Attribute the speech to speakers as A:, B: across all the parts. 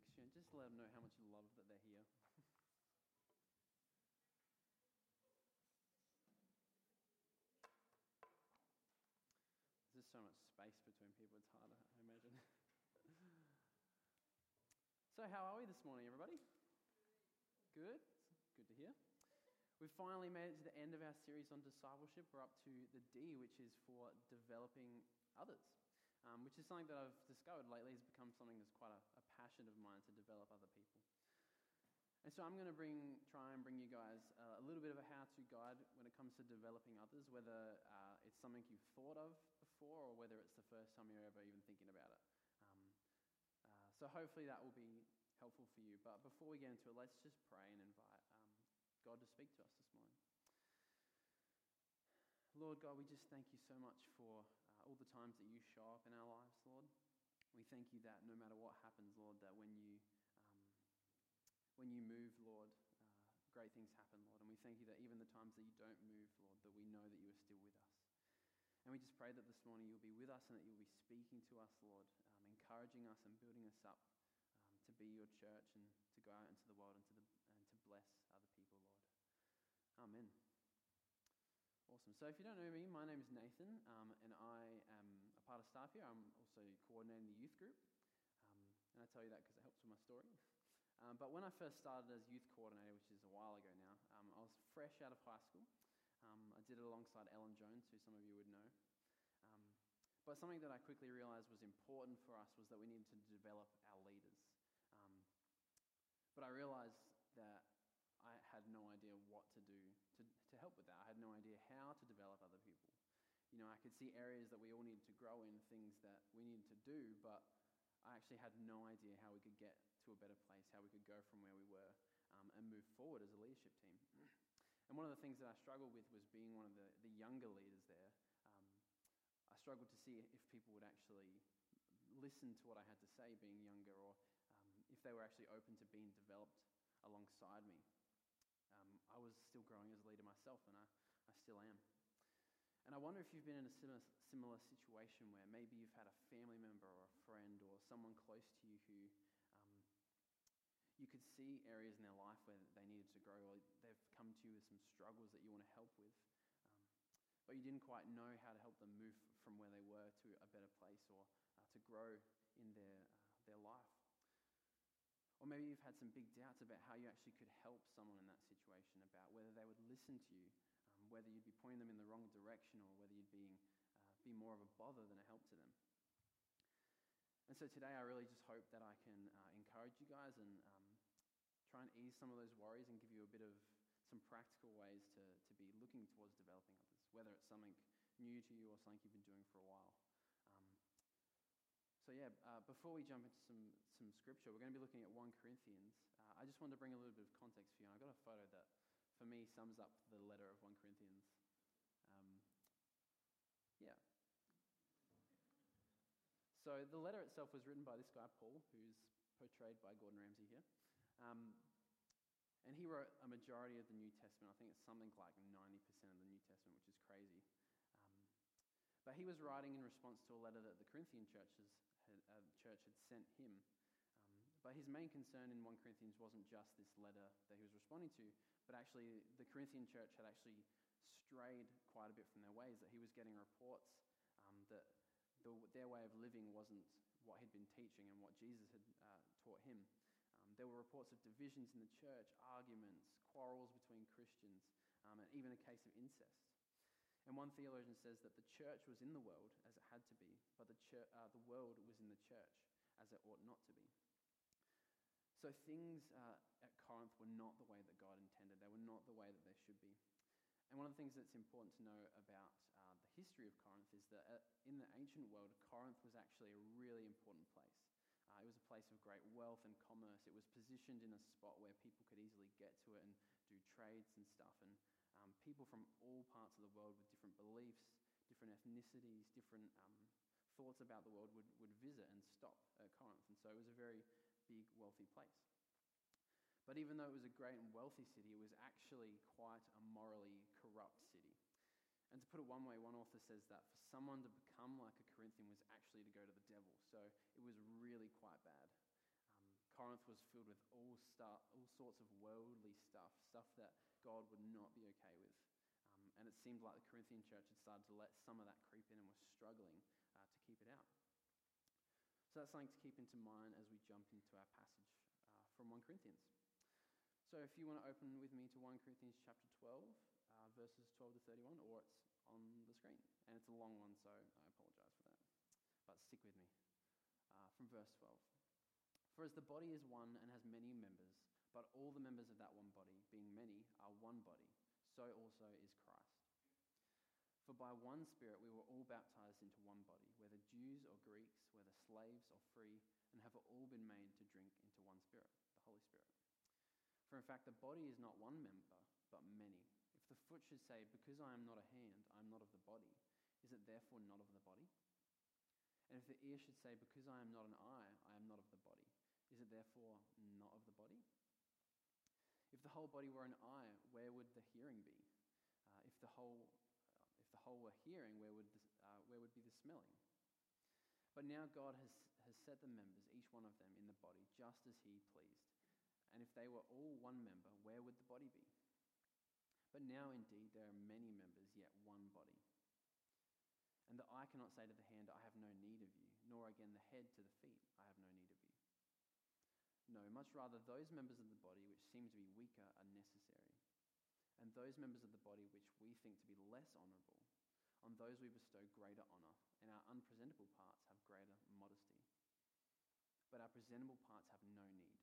A: next you and just let them know how much you love that they're here. There's just so much space between people, it's harder, I imagine. so, how are we this morning, everybody? Good? Good to hear. We've finally made it to the end of our series on discipleship. We're up to the D, which is for developing others, um, which is something that I've discovered lately has become something that's quite a, a passion of mine to develop other people. And so I'm going to bring, try and bring you guys a little bit of a how-to guide when it comes to developing others, whether uh, it's something you've thought of before or whether it's the first time you're ever even thinking about it. Um, uh, so hopefully that will be helpful for you. But before we get into it, let's just pray and invite um, God to speak to us this morning. Lord God, we just thank you so much for all the times that you show up in our lives, Lord. We thank you that no matter what happens, Lord, that when you um, when you move, Lord, uh, great things happen, Lord. And we thank you that even the times that you don't move, Lord, that we know that you are still with us. And we just pray that this morning you'll be with us and that you'll be speaking to us, Lord, um, encouraging us and building us up um, to be your church and to go out into the world and to, the, and to bless other people, Lord. Amen. Awesome. So, if you don't know me, my name is Nathan, um, and I am a part of staff here. I'm also coordinating the youth group. Um, and I tell you that because it helps with my story. Um, but when I first started as youth coordinator, which is a while ago now, um, I was fresh out of high school. Um, I did it alongside Ellen Jones, who some of you would know. Um, but something that I quickly realized was important for us was that we needed to develop our leaders. But I realized that I had no idea what to do to, help with that. I had no idea how to develop other people. You know, I could see areas that we all needed to grow in, things that we needed to do, but I actually had no idea how we could get to a better place, how we could go from where we were um, and move forward as a leadership team. And one of the things that I struggled with was being one of the, the younger leaders there. Um, I struggled to see if people would actually listen to what I had to say being younger or um, if they were actually open to being developed alongside me. I was still growing as a leader myself, and I, I still am. And I wonder if you've been in a similar, similar situation where maybe you've had a family member or a friend or someone close to you who um, you could see areas in their life where they needed to grow, or they've come to you with some struggles that you want to help with, um, but you didn't quite know how to help them move from where they were to a better place or uh, to grow in their, uh, their life. Or maybe you've had some big doubts about how you actually could help someone in that situation, about whether they would listen to you, um, whether you'd be pointing them in the wrong direction, or whether you'd being, uh, be more of a bother than a help to them. And so today, I really just hope that I can uh, encourage you guys and um, try and ease some of those worries and give you a bit of some practical ways to, to be looking towards developing others, whether it's something new to you or something you've been doing for a while. So, yeah, uh, before we jump into some, some scripture, we're going to be looking at 1 Corinthians. Uh, I just wanted to bring a little bit of context for you. And I've got a photo that, for me, sums up the letter of 1 Corinthians. Um, yeah, so the letter itself was written by this guy, Paul, who's portrayed by Gordon Ramsay here. Um, and he wrote a majority of the New Testament. I think it's something like 90% of the New Testament, which is crazy. Um, but he was writing in response to a letter that the Corinthian churches uh, church had sent him. Um, but his main concern in 1 Corinthians wasn't just this letter that he was responding to, but actually the Corinthian church had actually strayed quite a bit from their ways, that he was getting reports um, that the, their way of living wasn't what he'd been teaching and what Jesus had uh, taught him. Um, there were reports of divisions in the church, arguments, quarrels between Christians, um, and even a case of incest. And one theologian says that the church was in the world as it had to be, but the, church, uh, the world was in the church as it ought not to be. So things uh, at Corinth were not the way that God intended, they were not the way that they should be. And one of the things that's important to know about uh, the history of Corinth is that uh, in the ancient world, Corinth was actually a really important place. Uh, it was a place of great wealth and commerce. It was positioned in a spot where people could easily get to it and do trades and stuff. And um, people from all parts of the world with different beliefs, different ethnicities, different um, thoughts about the world would, would visit and stop at Corinth. And so it was a very big, wealthy place. But even though it was a great and wealthy city, it was actually quite a morally corrupt city. And to put it one way, one author says that for someone to become like a Corinthian was actually to go to the devil. So it was really quite bad. Corinth was filled with all, star, all sorts of worldly stuff, stuff that God would not be okay with. Um, and it seemed like the Corinthian church had started to let some of that creep in and was struggling uh, to keep it out. So that's something to keep into mind as we jump into our passage uh, from 1 Corinthians. So if you want to open with me to 1 Corinthians chapter 12, uh, verses 12 to 31, or it's on the screen. And it's a long one, so I apologize for that. But stick with me. Uh, from verse 12. For as the body is one and has many members, but all the members of that one body, being many, are one body, so also is Christ. For by one Spirit we were all baptized into one body, whether Jews or Greeks, whether slaves or free, and have all been made to drink into one Spirit, the Holy Spirit. For in fact, the body is not one member, but many. If the foot should say, Because I am not a hand, I am not of the body, is it therefore not of the body? And if the ear should say, Because I am not an eye, I am not of the body, is it therefore not of the body? If the whole body were an eye, where would the hearing be? Uh, if, the whole, uh, if the whole were hearing, where would, the, uh, where would be the smelling? But now God has, has set the members, each one of them, in the body, just as He pleased. And if they were all one member, where would the body be? But now indeed there are many members, yet one body. And the eye cannot say to the hand, I have no need of you, nor again the head to the feet, I have no need. No, much rather, those members of the body which seem to be weaker are necessary. And those members of the body which we think to be less honourable, on those we bestow greater honour, and our unpresentable parts have greater modesty. But our presentable parts have no need.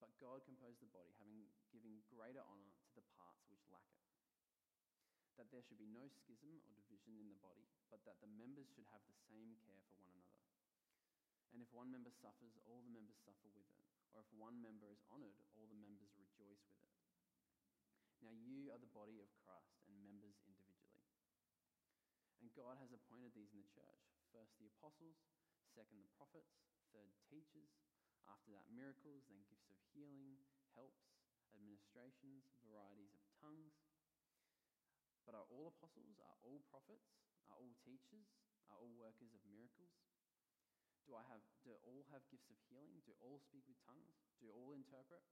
A: But God composed the body, having given greater honour to the parts which lack it. That there should be no schism or division in the body, but that the members should have the same care for one another. And if one member suffers, all the members suffer with it. Or if one member is honoured, all the members rejoice with it. Now you are the body of Christ and members individually. And God has appointed these in the church first the apostles, second the prophets, third teachers after that, miracles, then gifts of healing, helps, administrations, varieties of tongues. But are all apostles? Are all prophets? Are all teachers? Are all workers of miracles? Do, I have, do all have gifts of healing? Do all speak with tongues? Do all interpret?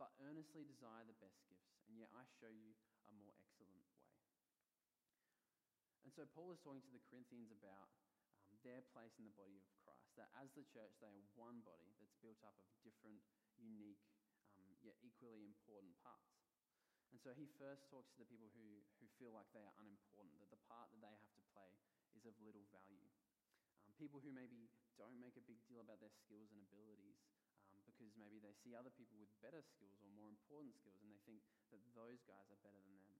A: But earnestly desire the best gifts, and yet I show you a more excellent way. And so Paul is talking to the Corinthians about um, their place in the body of Christ. That as the church, they are one body that's built up of different, unique, um, yet equally important parts. And so he first talks to the people who, who feel like they are unimportant, that the part that they have to play is of little value. Um, people who maybe don't make a big deal about their skills and abilities um, because maybe they see other people with better skills or more important skills and they think that those guys are better than them.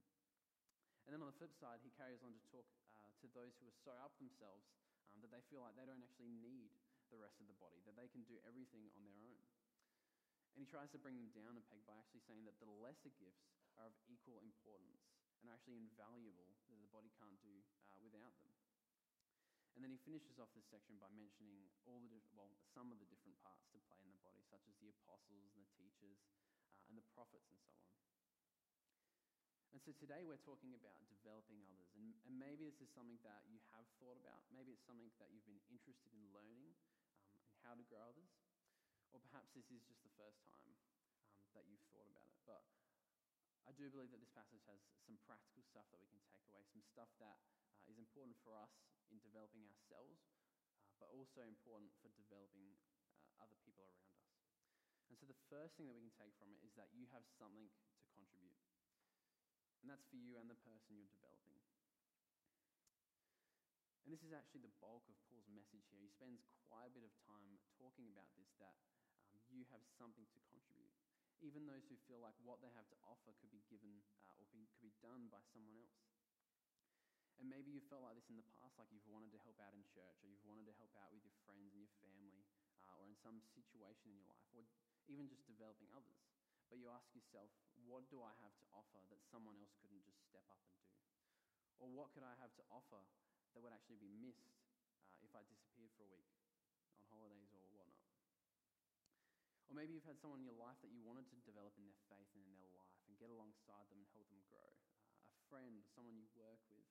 A: And then on the flip side, he carries on to talk uh, to those who are so up themselves um, that they feel like they don't actually need the rest of the body, that they can do everything on their own. And he tries to bring them down a peg by actually saying that the lesser gifts are of equal importance and are actually invaluable that the body can't do uh, without them. And then he finishes off this section by mentioning all the well, some of the different parts to play in the body, such as the apostles and the teachers uh, and the prophets and so on. And so today we're talking about developing others. And, and maybe this is something that you have thought about. Maybe it's something that you've been interested in learning um, and how to grow others. Or perhaps this is just the first time um, that you've thought about it. But I do believe that this passage has some practical stuff that we can take away, some stuff that uh, is important for us in developing ourselves, uh, but also important for developing uh, other people around us. And so the first thing that we can take from it is that you have something to contribute. And that's for you and the person you're developing. And this is actually the bulk of Paul's message here. He spends quite a bit of time talking about this that um, you have something to contribute. Even those who feel like what they have to offer could be given uh, or be, could be done by someone else. And maybe you've felt like this in the past, like you've wanted to help out in church, or you've wanted to help out with your friends and your family, uh, or in some situation in your life, or even just developing others. But you ask yourself, what do I have to offer that someone else couldn't just step up and do? Or what could I have to offer that would actually be missed uh, if I disappeared for a week on holidays or whatnot? Or maybe you've had someone in your life that you wanted to develop in their faith and in their life and get alongside them and help them grow. Uh, a friend, someone you work with,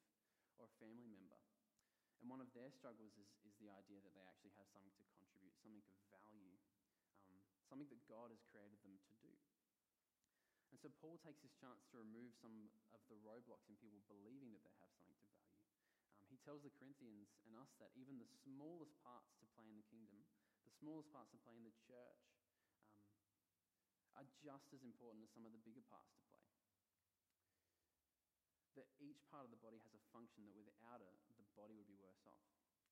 A: or a family member. And one of their struggles is, is the idea that they actually have something to contribute, something of value, um, something that God has created them to do. And so Paul takes this chance to remove some of the roadblocks in people believing that they have something to value. Um, he tells the Corinthians and us that even the smallest parts to play in the kingdom, the smallest parts to play in the church, um, are just as important as some of the bigger parts to play. That each part of the body has a function that without it, the body would be worse off.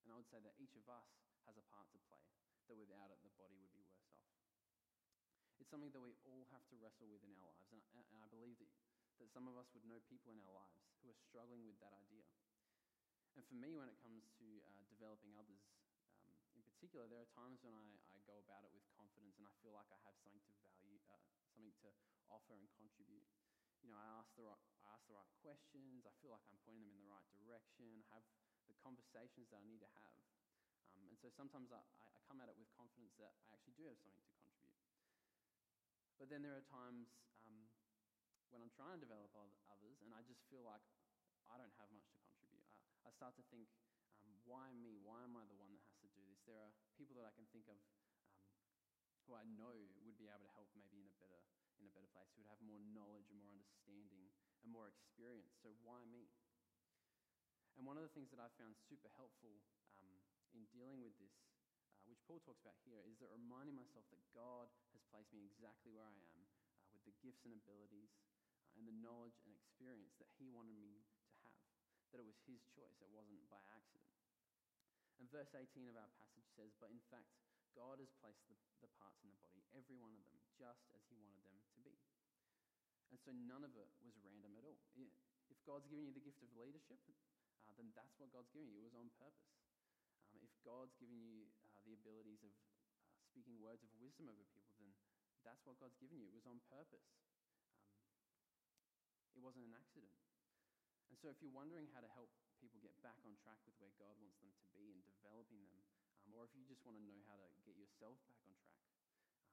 A: And I would say that each of us has a part to play, that without it, the body would be worse off. It's something that we all have to wrestle with in our lives. And I, and I believe that, that some of us would know people in our lives who are struggling with that idea. And for me, when it comes to uh, developing others, um, in particular, there are times when I, I go about it with confidence and I feel like I have something to value, uh, something to offer and contribute. You know, I ask, the right, I ask the right questions. I feel like I'm pointing them in the right direction. Have the conversations that I need to have. Um, and so sometimes I, I come at it with confidence that I actually do have something to contribute. But then there are times um, when I'm trying to develop others and I just feel like I don't have much to contribute. I, I start to think, um, why me? Why am I the one that has to do this? There are people that I can think of um, who I know would be able to help maybe in a better in a better place, who would have more knowledge and more understanding and more experience. So why me? And one of the things that I found super helpful um, in dealing with this uh, which Paul talks about here, is that reminding myself that God has placed me exactly where I am uh, with the gifts and abilities uh, and the knowledge and experience that He wanted me to have. That it was His choice, it wasn't by accident. And verse 18 of our passage says, But in fact, God has placed the, the parts in the body, every one of them, just as He wanted them to be. And so none of it was random at all. If God's given you the gift of leadership, uh, then that's what God's giving you. It was on purpose. Um, if God's given you uh, the abilities of uh, speaking words of wisdom over people, then that's what God's given you. It was on purpose, um, it wasn't an accident. And so, if you're wondering how to help people get back on track with where God wants them to be and developing them, um, or if you just want to know how to get yourself back on track, um,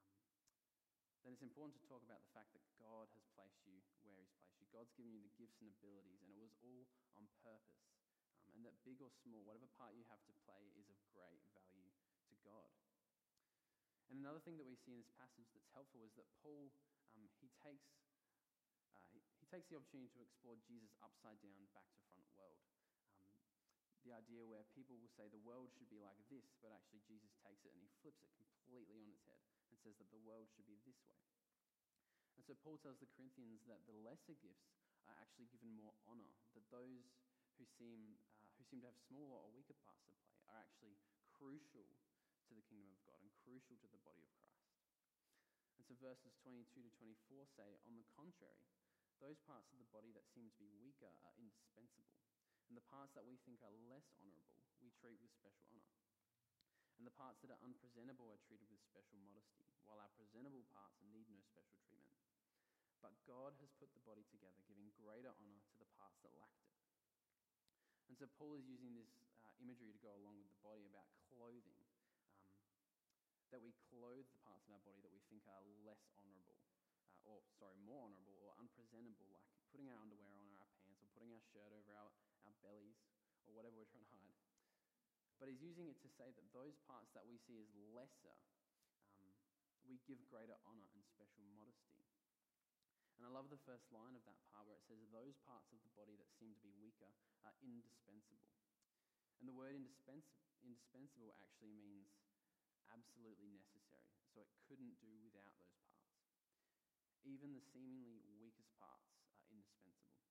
A: then it's important to talk about the fact that God has placed you where He's placed you. God's given you the gifts and abilities, and it was all on purpose and that big or small, whatever part you have to play is of great value to God. And another thing that we see in this passage that's helpful is that Paul, um, he, takes, uh, he, he, takes the opportunity to explore Jesus upside down, back to front world. Um, the idea where people will say the world should be like this, but actually Jesus takes it and he flips it completely on its head and says that the world should be this way. And so Paul tells the Corinthians that the lesser gifts are actually given more honor, that those who seem, uh, who seem to have smaller or weaker parts to play are actually crucial to the kingdom of God and crucial to the body of Christ. And so verses 22 to 24 say, on the contrary, those parts of the body that seem to be weaker are indispensable, and the parts that we think are less honorable we treat with special honor. And the parts that are unpresentable are treated with special modesty, while our presentable parts need no special treatment. But God has put the body together, giving greater honor to the parts that lacked it and so Paul is using this uh, imagery to go along with the body about clothing. Um, that we clothe the parts of our body that we think are less honorable, uh, or sorry, more honorable or unpresentable, like putting our underwear on our pants or putting our shirt over our, our bellies or whatever we're trying to hide. But he's using it to say that those parts that we see as lesser, um, we give greater honor and special modesty. And I love the first line of that part where it says, Those parts of the body seem to be weaker are indispensable. And the word indispens- indispensable actually means absolutely necessary. So it couldn't do without those parts. Even the seemingly weakest parts are indispensable.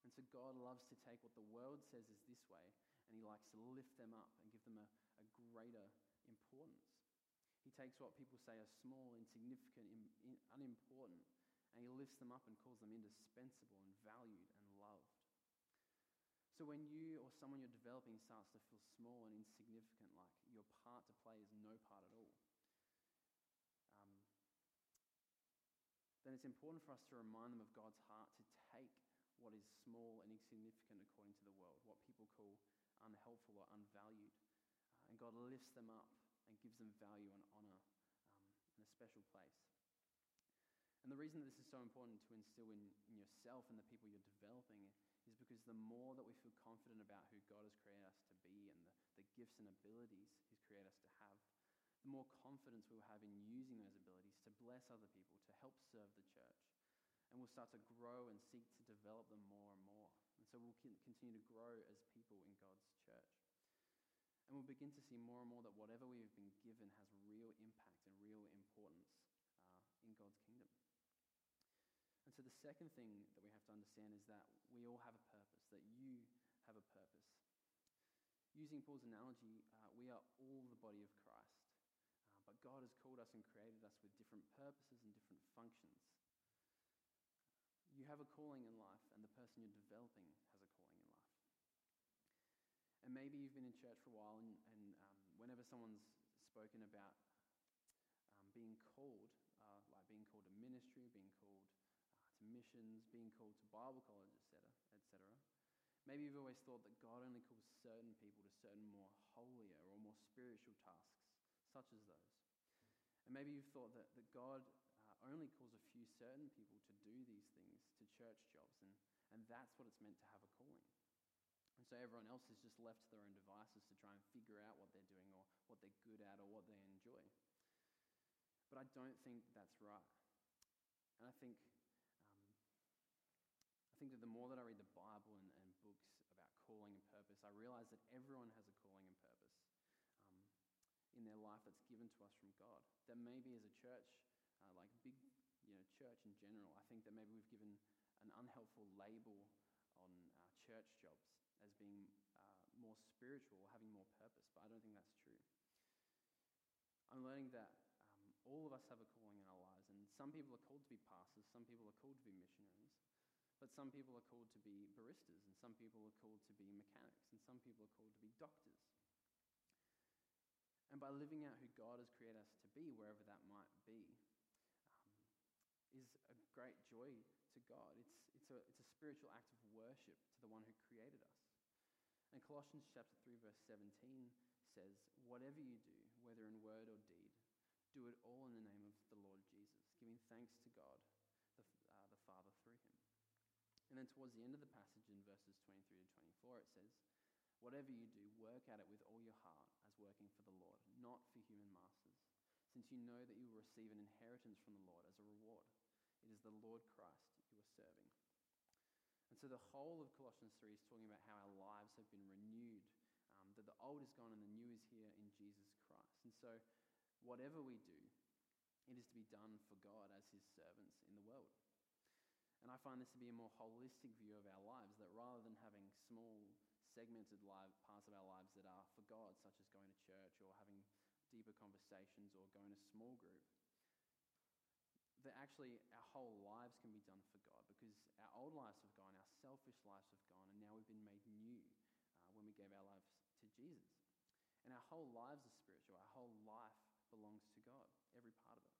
A: And so God loves to take what the world says is this way and he likes to lift them up and give them a, a greater importance. He takes what people say are small, insignificant, in, in, unimportant, and he lifts them up and calls them indispensable and valued. So when you or someone you're developing starts to feel small and insignificant, like your part to play is no part at all, um, then it's important for us to remind them of God's heart to take what is small and insignificant according to the world, what people call unhelpful or unvalued. Uh, and God lifts them up and gives them value and honor um, in a special place. And the reason that this is so important to instill in, in yourself and the people you're developing is because the more that we feel confident about who God has created us to be and the, the gifts and abilities He's created us to have, the more confidence we'll have in using those abilities to bless other people, to help serve the church. And we'll start to grow and seek to develop them more and more. And so we'll continue to grow as people in God's church. And we'll begin to see more and more that whatever we have been given has real impact and real importance uh, in God's kingdom. And so the second thing that we have to understand is that we all have a purpose, that you have a purpose. Using Paul's analogy, uh, we are all the body of Christ. Uh, but God has called us and created us with different purposes and different functions. You have a calling in life, and the person you're developing has a calling in life. And maybe you've been in church for a while, and, and um, whenever someone's spoken about um, being called, uh, like being called to ministry, being called missions, being called to Bible college, etc., etc., Maybe you've always thought that God only calls certain people to certain more holier or more spiritual tasks, such as those. And maybe you've thought that, that God uh, only calls a few certain people to do these things, to church jobs, and, and that's what it's meant to have a calling. And so everyone else is just left to their own devices to try and figure out what they're doing or what they're good at or what they enjoy. But I don't think that's right. And I think I think that the more that I read the Bible and, and books about calling and purpose, I realize that everyone has a calling and purpose um, in their life that's given to us from God. That maybe as a church, uh, like big, you know, church in general, I think that maybe we've given an unhelpful label on uh, church jobs as being uh, more spiritual having more purpose, but I don't think that's true. I'm learning that um, all of us have a calling in our lives, and some people are called to be pastors, some people are called to be missionaries. But some people are called to be baristas, and some people are called to be mechanics, and some people are called to be doctors. And by living out who God has created us to be, wherever that might be, um, is a great joy to God. It's, it's, a, it's a spiritual act of worship to the one who created us. And Colossians chapter 3, verse 17 says, Whatever you do, whether in word or deed, do it all in the name of the Lord Jesus, giving thanks to God, the, uh, the Father, through him. And then towards the end of the passage in verses 23 to 24, it says, Whatever you do, work at it with all your heart as working for the Lord, not for human masters, since you know that you will receive an inheritance from the Lord as a reward. It is the Lord Christ you are serving. And so the whole of Colossians 3 is talking about how our lives have been renewed, um, that the old is gone and the new is here in Jesus Christ. And so whatever we do, it is to be done for God as his servants in the world. And I find this to be a more holistic view of our lives, that rather than having small, segmented live, parts of our lives that are for God, such as going to church or having deeper conversations or going to small group, that actually our whole lives can be done for God because our old lives have gone, our selfish lives have gone, and now we've been made new uh, when we gave our lives to Jesus. And our whole lives are spiritual, our whole life belongs to God, every part of it.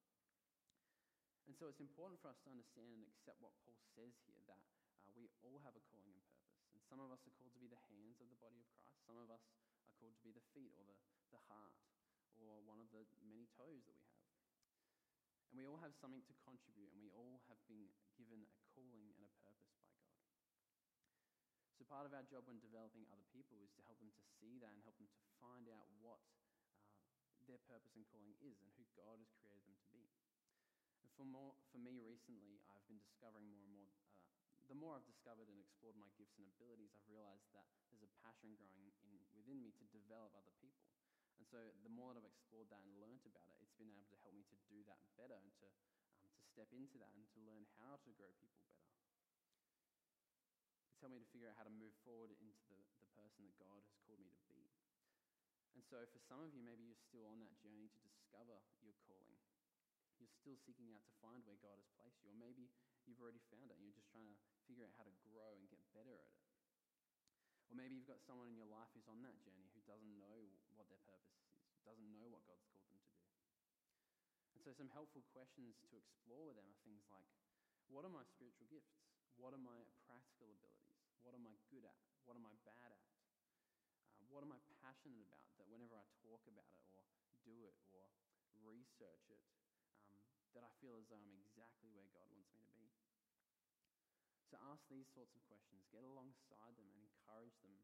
A: And so it's important for us to understand and accept what Paul says here that uh, we all have a calling and purpose. And some of us are called to be the hands of the body of Christ, some of us are called to be the feet or the, the heart or one of the many toes that we have. And we all have something to contribute, and we all have been given a calling and a purpose by God. So, part of our job when developing other people is to help them to see that and help them to find out what uh, their purpose and calling is and who God has created them for, more, for me recently, I've been discovering more and more. Uh, the more I've discovered and explored my gifts and abilities, I've realized that there's a passion growing in, within me to develop other people. And so the more that I've explored that and learnt about it, it's been able to help me to do that better and to, um, to step into that and to learn how to grow people better. It's helped me to figure out how to move forward into the, the person that God has called me to be. And so for some of you, maybe you're still on that journey to discover your calling you're still seeking out to find where God has placed you. Or maybe you've already found it and you're just trying to figure out how to grow and get better at it. Or maybe you've got someone in your life who's on that journey who doesn't know what their purpose is, doesn't know what God's called them to do. And so, some helpful questions to explore with them are things like what are my spiritual gifts? What are my practical abilities? What am I good at? What am I bad at? Uh, what am I passionate about that whenever I talk about it or do it or research it, that I feel as though I'm exactly where God wants me to be. So ask these sorts of questions, get alongside them, and encourage them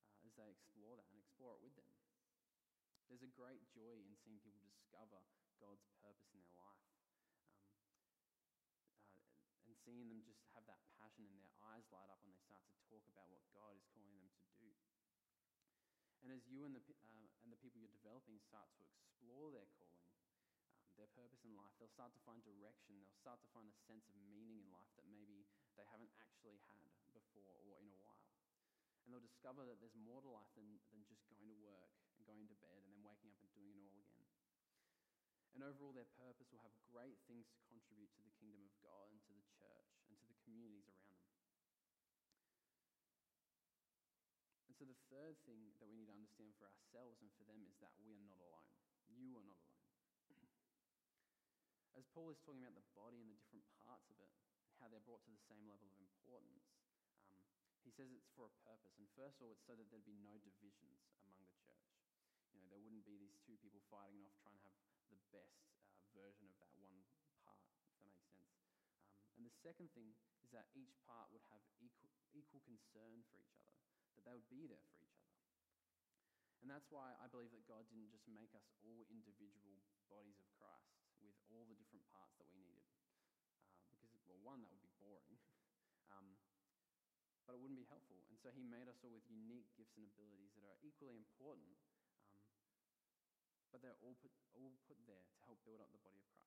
A: uh, as they explore that and explore it with them. There's a great joy in seeing people discover God's purpose in their life. Um, uh, and seeing them just have that passion in their eyes light up when they start to talk about what God is calling them to do. And as you and the, uh, and the people you're developing start to explore their um, their purpose in life, they'll start to find direction. They'll start to find a sense of meaning in life that maybe they haven't actually had before or in a while. And they'll discover that there's more to life than, than just going to work and going to bed and then waking up and doing it all again. And overall, their purpose will have great things to contribute to the kingdom of God and to the church and to the communities around them. And so, the third thing that we need to understand for ourselves and for them is that we are not alone. You are not alone. As Paul is talking about the body and the different parts of it, how they're brought to the same level of importance, um, he says it's for a purpose. And first of all, it's so that there'd be no divisions among the church. You know, there wouldn't be these two people fighting off trying to have the best uh, version of that one part, if that makes sense. Um, and the second thing is that each part would have equal, equal concern for each other that they would be there for each other. And that's why I believe that God didn't just make us all individual bodies of Christ with all the different parts that we needed. Uh, because, well, one, that would be boring, um, but it wouldn't be helpful. And so He made us all with unique gifts and abilities that are equally important, um, but they're all put, all put there to help build up the body of Christ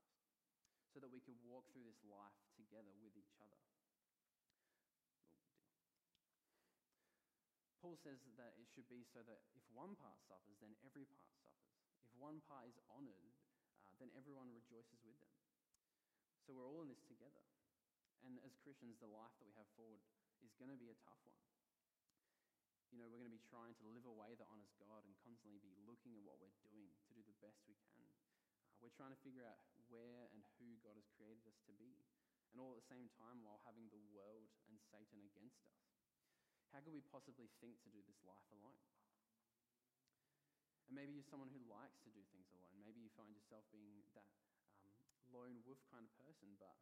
A: so that we could walk through this life together with each other. Paul says that it should be so that if one part suffers, then every part suffers. If one part is honored, then everyone rejoices with them. So we're all in this together. And as Christians, the life that we have forward is going to be a tough one. You know, we're going to be trying to live a way that honors God and constantly be looking at what we're doing to do the best we can. Uh, we're trying to figure out where and who God has created us to be, and all at the same time while having the world and Satan against us. How could we possibly think to do this life alone? And maybe you're someone who likes to do things alone. Find yourself being that um, lone wolf kind of person, but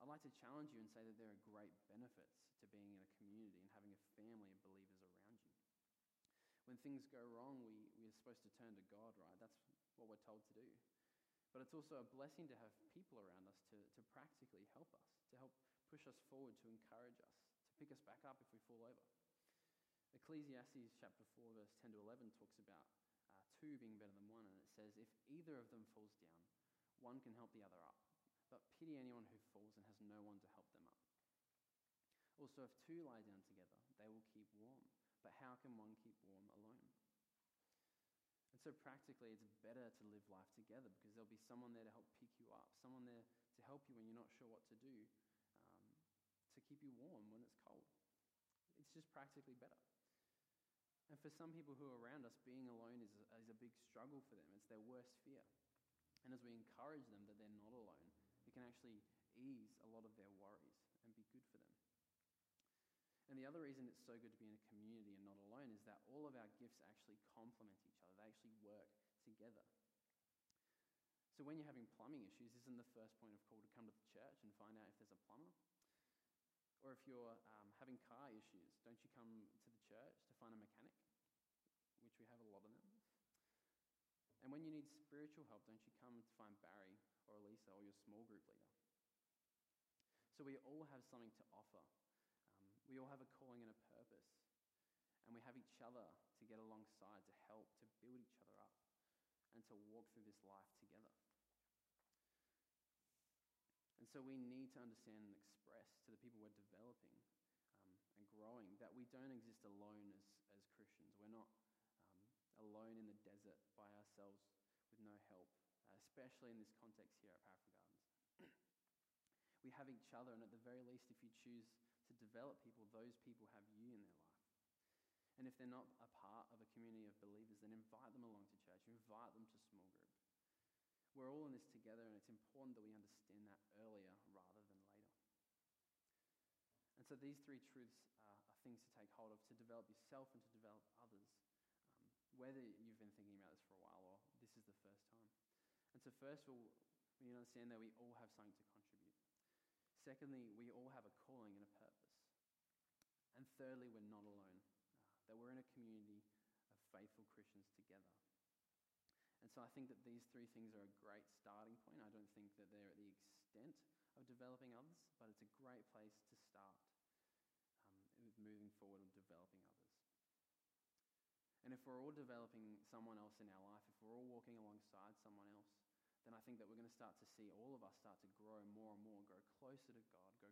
A: I'd like to challenge you and say that there are great benefits to being in a community and having a family of believers around you. When things go wrong, we, we're supposed to turn to God, right? That's what we're told to do. But it's also a blessing to have people around us to, to practically help us, to help push us forward, to encourage us, to pick us back up if we fall over. Ecclesiastes chapter 4, verse 10 to 11 talks about two being better than one, and it says, If either of them falls down, one can help the other up. But pity anyone who falls and has no one to help them up. Also, if two lie down together, they will keep warm. But how can one keep warm alone? And so, practically, it's better to live life together because there'll be someone there to help pick you up, someone there to help you when you're not sure what to do, um, to keep you warm when it's cold. It's just practically better. And for some people who are around us, being alone is is a big struggle for them. It's their worst fear. And as we encourage them that they're not alone, it can actually ease a lot of their worries and be good for them. And the other reason it's so good to be in a community and not alone is that all of our gifts actually complement each other, they actually work together. So when you're having plumbing issues, isn't the first point of call to come to the church and find out if there's a plumber? Or if you're um, having car issues, don't you come to the church to find a mechanic? Which we have a lot of them. And when you need spiritual help, don't you come to find Barry or Elisa or your small group leader? So we all have something to offer. Um, we all have a calling and a purpose. And we have each other to get alongside, to help, to build each other up, and to walk through this life together. And so we need to understand and express to the people we're developing um, and growing that we don't exist alone as, as Christians. We're not um, alone in the desert by ourselves with no help, uh, especially in this context here at Parafield Gardens. we have each other, and at the very least, if you choose to develop people, those people have you in their life. And if they're not a part of a community of believers, then invite them along to church, invite them to small group. We're all in this together, and it's important that we understand that earlier rather than later. And so these three truths are, are things to take hold of to develop yourself and to develop others, whether you've been thinking about this for a while or this is the first time. And so, first of all, we need to understand that we all have something to contribute. Secondly, we all have a calling and a purpose. And thirdly, we're not alone, uh, that we're in a community of faithful Christians together. And so I think that these three things are a great starting point. I don't think that they're at the extent of developing others, but it's a great place to start um, with moving forward and developing if we're all developing someone else in our life, if we're all walking alongside someone else, then I think that we're going to start to see all of us start to grow more and more, grow closer to God, grow,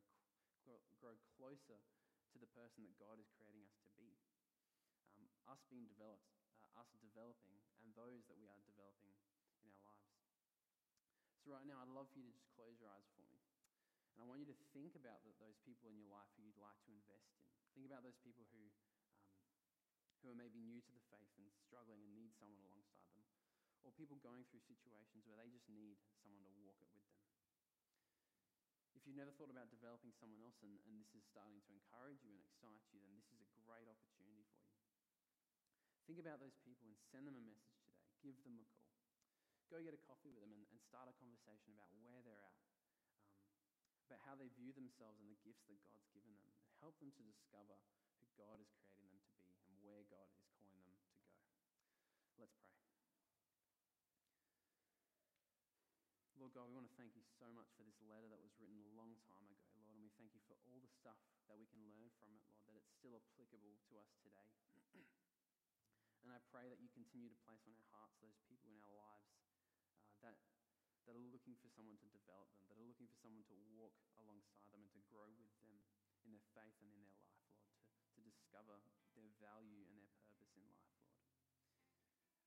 A: grow, closer to the person that God is creating us to be. Um, us being developed, uh, us developing, and those that we are developing in our lives. So, right now, I'd love for you to just close your eyes for me. And I want you to think about the, those people in your life who you'd like to invest in. Think about those people who who are maybe new to the faith and struggling and need someone alongside them, or people going through situations where they just need someone to walk it with them. If you've never thought about developing someone else and, and this is starting to encourage you and excite you, then this is a great opportunity for you. Think about those people and send them a message today. Give them a call. Go get a coffee with them and, and start a conversation about where they're at, um, about how they view themselves and the gifts that God's given them, and help them to discover who God has creating them to be and where God is calling them to go. Let's pray. Lord God, we want to thank you so much for this letter that was written a long time ago, Lord, and we thank you for all the stuff that we can learn from it, Lord, that it's still applicable to us today. and I pray that you continue to place on our hearts those people in our lives uh, that, that are looking for someone to develop them, that are looking for someone to walk alongside them and to grow with them in their faith and in their life, Lord, to, to discover their value and their purpose in life, Lord.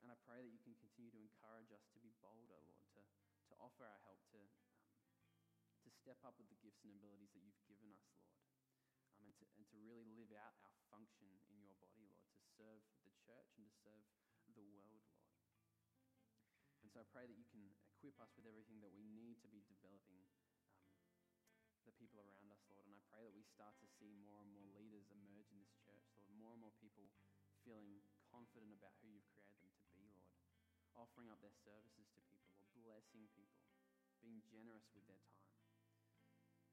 A: And I pray that you can continue to encourage us to be bolder, Lord, to, to offer our help, to, um, to step up with the gifts and abilities that you've given us, Lord. Um, and, to, and to really live out our function in your body, Lord, to serve the church and to serve the world, Lord. And so I pray that you can equip us with everything that we need to be developing the people around us, Lord. And I pray that we start to see more and more leaders emerge in this church. More and more people feeling confident about who you've created them to be, Lord. Offering up their services to people, or blessing people, being generous with their time.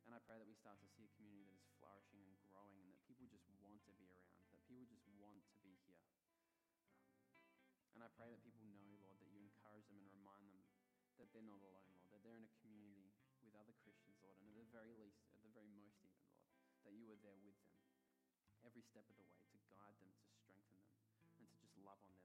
A: And I pray that we start to see a community that is flourishing and growing and that people just want to be around, that people just want to be here. And I pray that people know, Lord, that you encourage them and remind them that they're not alone, Lord, that they're in a community with other Christians, Lord, and at the very least, at the very most, even, Lord, that you are there with them every step of the way guide them, to strengthen them, and to just love on them.